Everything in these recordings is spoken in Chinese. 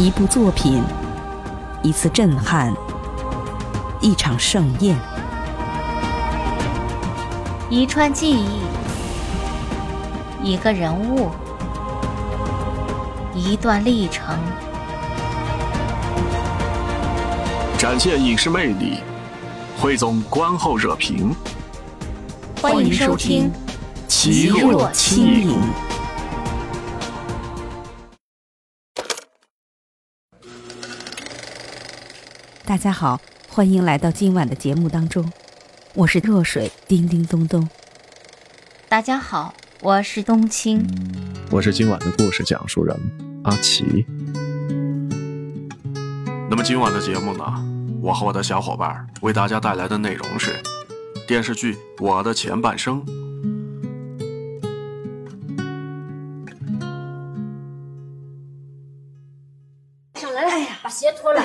一部作品，一次震撼，一场盛宴，一串记忆，一个人物，一段历程，展现影视魅力，汇总观后热评。欢迎收听《奇若轻盈》。大家好，欢迎来到今晚的节目当中，我是若水叮叮咚咚。大家好，我是冬青，我是今晚的故事讲述人阿奇。那么今晚的节目呢，我和我的小伙伴为大家带来的内容是电视剧《我的前半生》。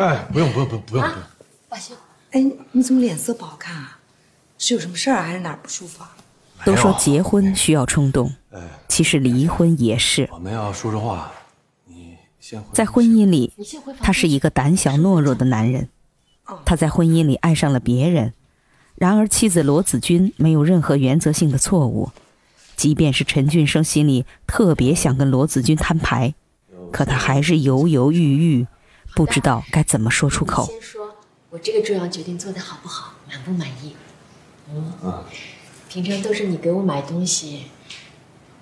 哎，不用不用不用不用不用。把鞋。哎，你怎么脸色不好看啊？是有什么事儿还是哪儿不舒服啊？都说结婚需要冲动，其实离婚也是。我们要说说话，你先。在婚姻里，他是一个胆小懦弱的男人。他在婚姻里爱上了别人，然而妻子罗子君没有任何原则性的错误。即便是陈俊生心里特别想跟罗子君摊牌，可他还是犹犹豫豫，不知道该怎么说出口。先说，我这个重要决定做的好不好，满不满意？嗯。平常都是你给我买东西，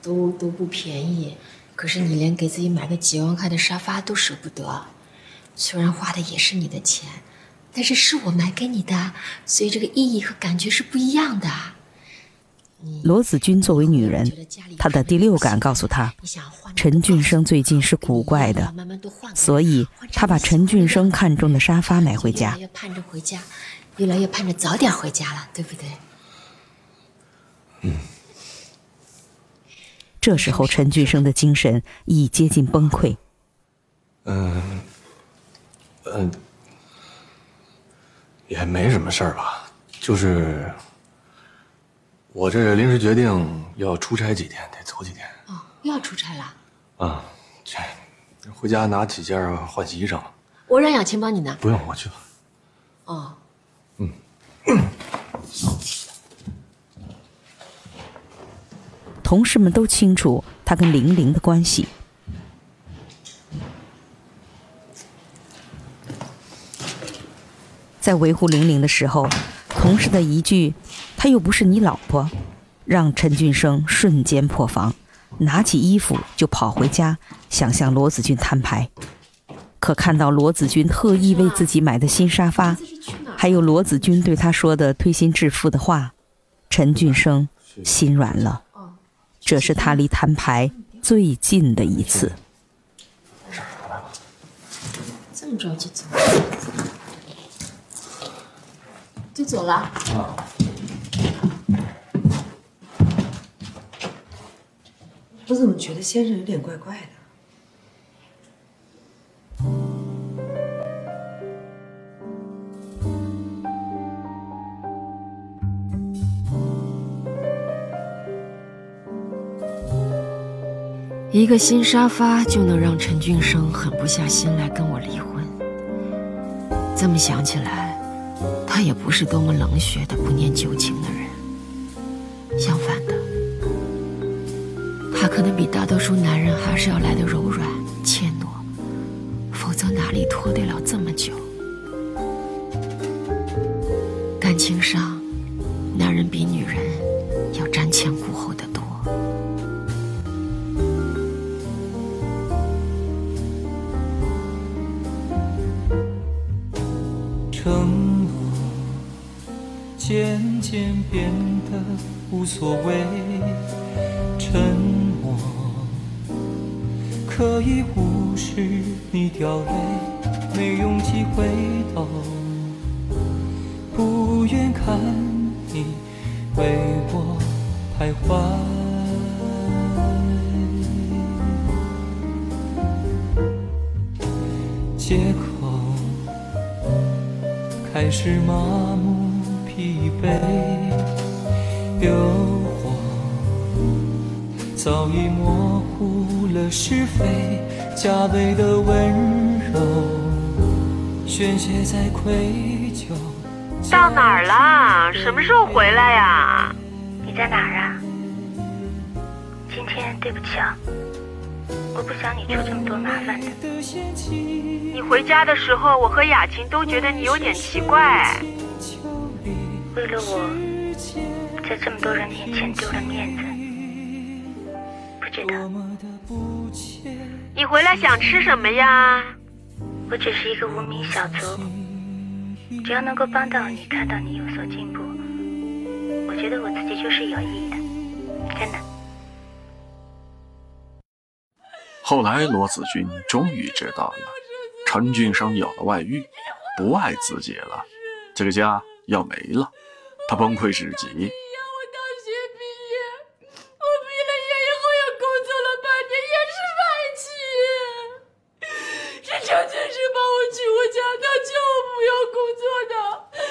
都都不便宜，可是你连给自己买个几万块的沙发都舍不得。虽然花的也是你的钱，但是是我买给你的，所以这个意义和感觉是不一样的。罗子君作为女人，她的第六感告诉她，陈俊生最近是古怪的，所以她把陈俊生看中的沙发买回家。越盼着回家，越来越盼着早点回家了，对不对？嗯，这时候陈俊生的精神已接近崩溃。嗯，嗯，也没什么事儿吧，就是我这临时决定要出差几天，得走几天。哦，又要出差了？啊，这回家拿几件换洗衣裳。我让雅琴帮你拿。不用，我去吧。哦，嗯。同事们都清楚他跟玲玲的关系。在维护玲玲的时候，同事的一句“她又不是你老婆”，让陈俊生瞬间破防，拿起衣服就跑回家，想向罗子君摊牌。可看到罗子君特意为自己买的新沙发，还有罗子君对他说的推心置腹的话，陈俊生心软了。这是他离摊牌最近的一次。这么着急走？就走了？啊。我怎么觉得先生有点怪怪的？一个新沙发就能让陈俊生狠不下心来跟我离婚。这么想起来，他也不是多么冷血的不念旧情的人。相反，可能比大多数男人还是要来的柔软、怯懦，否则哪里拖得了这么久？感情上，男人比女人要瞻前顾后的多。承诺渐渐变得无所谓，你掉泪，没勇气回头，不愿看你为我徘徊，借口。开始麻木疲惫，诱惑早已模糊了是非，加倍的温柔宣泄在愧疚。到哪儿了？什么时候回来呀？你在哪儿啊？今天对不起啊，我不想你出这么多麻烦的。你回家的时候，我和雅琴都觉得你有点奇怪。为了我，在这么多人面前丢了面子，你回来想吃什么呀？我只是一个无名小卒，只要能够帮到你，看到你有所进步，我觉得我自己就是有意义的，真的。后来，罗子君终于知道了，陈俊生有了外遇，不爱自己了，这个家要没了。他崩溃至极。你让我大学毕业，我毕了业以后也工作了半年，也是外企。是陈俊生把我娶回家，他叫我不要工作的，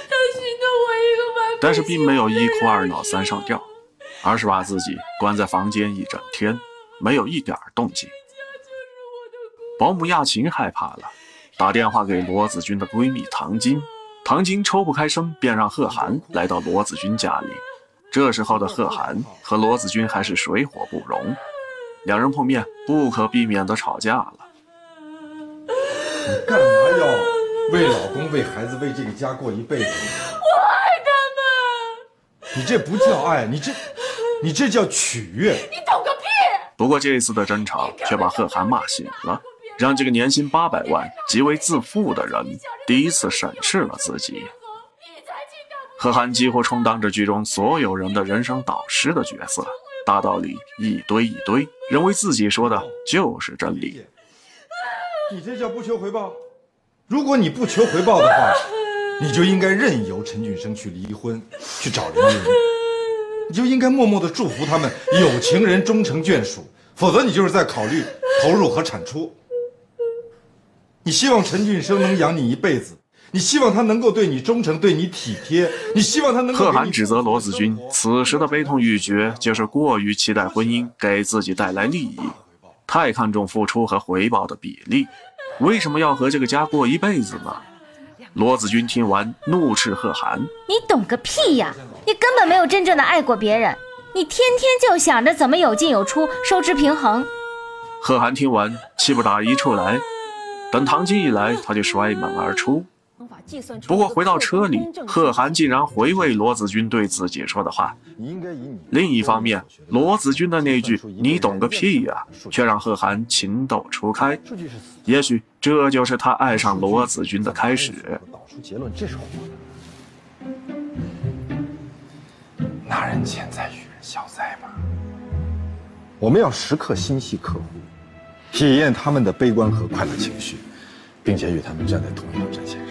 他寻得我一个完但是并没有一哭二闹三上吊，而是把自己关在房间一整天，没有一点动静。保姆亚琴害怕了，打电话给罗子君的闺蜜唐晶。唐晶抽不开身，便让贺涵来到罗子君家里。这时候的贺涵和罗子君还是水火不容，两人碰面不可避免的吵架了。你干嘛要为老公、为孩子、为这个家过一辈子？你这不叫爱，你这，你这叫取悦。你懂个屁！不过这一次的争吵却把贺涵骂醒了。让这个年薪八百万、极为自负的人第一次审视了自己。贺涵几乎充当着剧中所有人的人生导师的角色，大道理一堆一堆，认为自己说的就是真理。你这叫不求回报？如果你不求回报的话，你就应该任由陈俊生去离婚，去找林依你就应该默默的祝福他们有情人终成眷属，否则你就是在考虑投入和产出。你希望陈俊生能养你一辈子，你希望他能够对你忠诚，对你体贴，你希望他能。贺涵指责罗子君，此时的悲痛欲绝，就是过于期待婚姻给自己带来利益，太看重付出和回报的比例。为什么要和这个家过一辈子呢？罗子君听完，怒斥贺涵：“你懂个屁呀！你根本没有真正的爱过别人，你天天就想着怎么有进有出，收支平衡。”贺涵听完，气不打一处来。等唐晶一来，他就摔门而出。不过回到车里，贺涵竟然回味罗子君对自己说的话。另一方面，罗子君的那句“你懂个屁呀”，却让贺涵情窦初开。也许这就是他爱上罗子君的开始。导出结论，这是拿人钱财与人消灾吧。我们要时刻心系客户。体验他们的悲观和快乐情绪，并且与他们站在同一条战线上。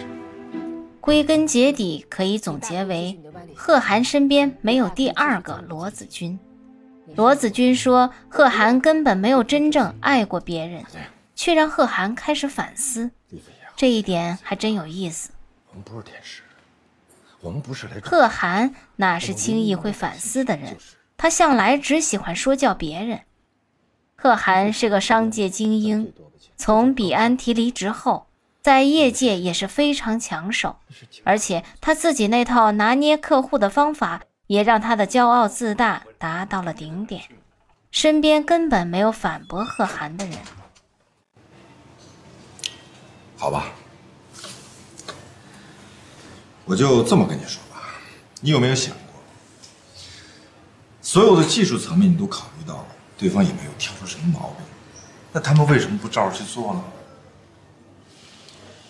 归根结底，可以总结为：贺涵身边没有第二个罗子君。罗子君说，贺涵根本没有真正爱过别人，却让贺涵开始反思。这一点还真有意思。我们不是天使，我们不是来。贺涵哪是轻易会反思的人？他向来只喜欢说教别人。贺涵是个商界精英，从彼安提离职后，在业界也是非常抢手，而且他自己那套拿捏客户的方法，也让他的骄傲自大达到了顶点，身边根本没有反驳贺涵的人。好吧，我就这么跟你说吧，你有没有想过，所有的技术层面你都考虑到了？对方也没有挑出什么毛病，那他们为什么不照着去做呢？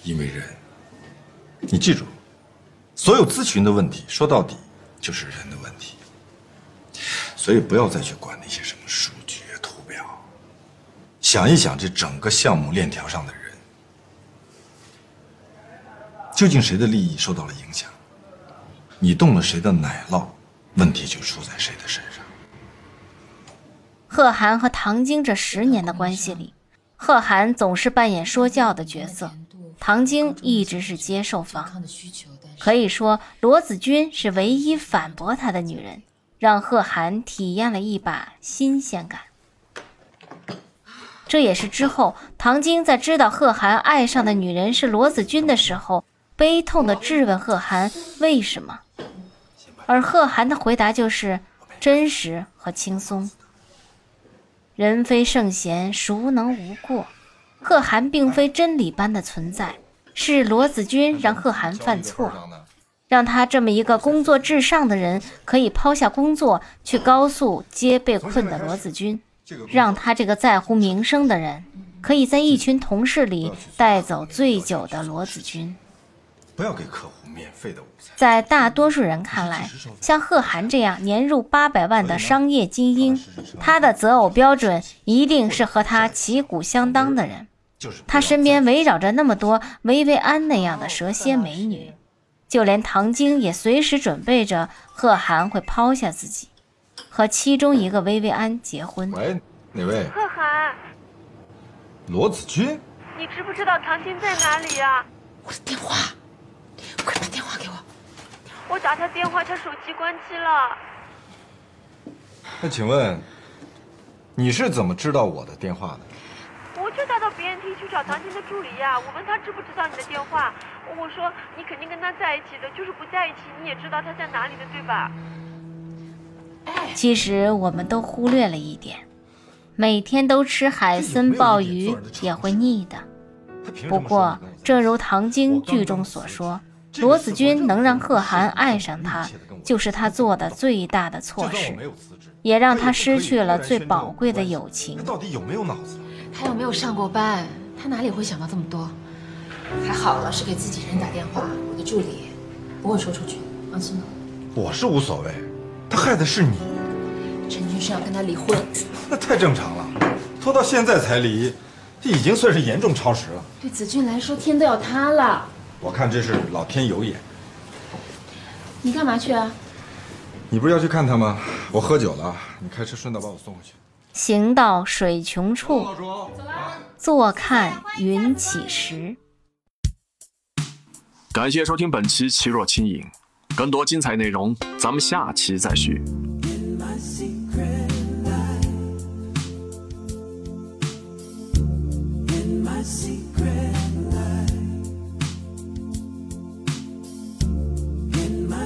因为人，你记住，所有咨询的问题说到底就是人的问题，所以不要再去管那些什么数据啊、图表，想一想这整个项目链条上的人，究竟谁的利益受到了影响？你动了谁的奶酪，问题就出在谁的身上。贺涵和唐晶这十年的关系里，贺涵总是扮演说教的角色，唐晶一直是接受方。可以说，罗子君是唯一反驳他的女人，让贺涵体验了一把新鲜感。这也是之后唐晶在知道贺涵爱上的女人是罗子君的时候，悲痛地质问贺涵为什么，而贺涵的回答就是真实和轻松。人非圣贤，孰能无过？贺涵并非真理般的存在，是罗子君让贺涵犯错，让他这么一个工作至上的人可以抛下工作去高速接被困的罗子君。让他这个在乎名声的人，可以在一群同事里带走醉酒的罗子君。不要给客户免费的午餐。在大多数人看来，像贺涵这样年入八百万的商业精英，他的择偶标准一定是和他旗鼓相当的人。他身边围绕着那么多薇薇安那样的蛇蝎美女，就连唐晶也随时准备着贺涵会抛下自己。和其中一个薇薇安结婚。喂，哪位？贺涵，罗子君。你知不知道唐晶在哪里呀？我的电话，快把电话给我。我打他电话，他手机关机了。那请问，你是怎么知道我的电话的？我就打到别人厅去找唐晶的助理呀。我问他知不知道你的电话，我说你肯定跟他在一起的，就是不在一起你也知道他在哪里的，对吧？其实我们都忽略了一点，每天都吃海参鲍鱼也会腻的。不过，正如唐晶剧中所说，罗子君能让贺涵爱上他，就是他做的最大的错事，也让他失去了最宝贵的友情。到底有没有脑子？他又没有上过班，他哪里会想到这么多？还好了，是给自己人打电话，我的助理不会说出去，放心吧。我是无所谓。他害的是你，陈军是要跟他离婚，那太正常了。拖到现在才离，这已经算是严重超时了。对子俊来说，天都要塌了。我看这是老天有眼。你干嘛去啊？你不是要去看他吗？我喝酒了，你开车顺道把我送回去。行到水穷处，坐看云起时。感谢收听本期《奇若轻影》。更多精彩内容，咱们下期再续。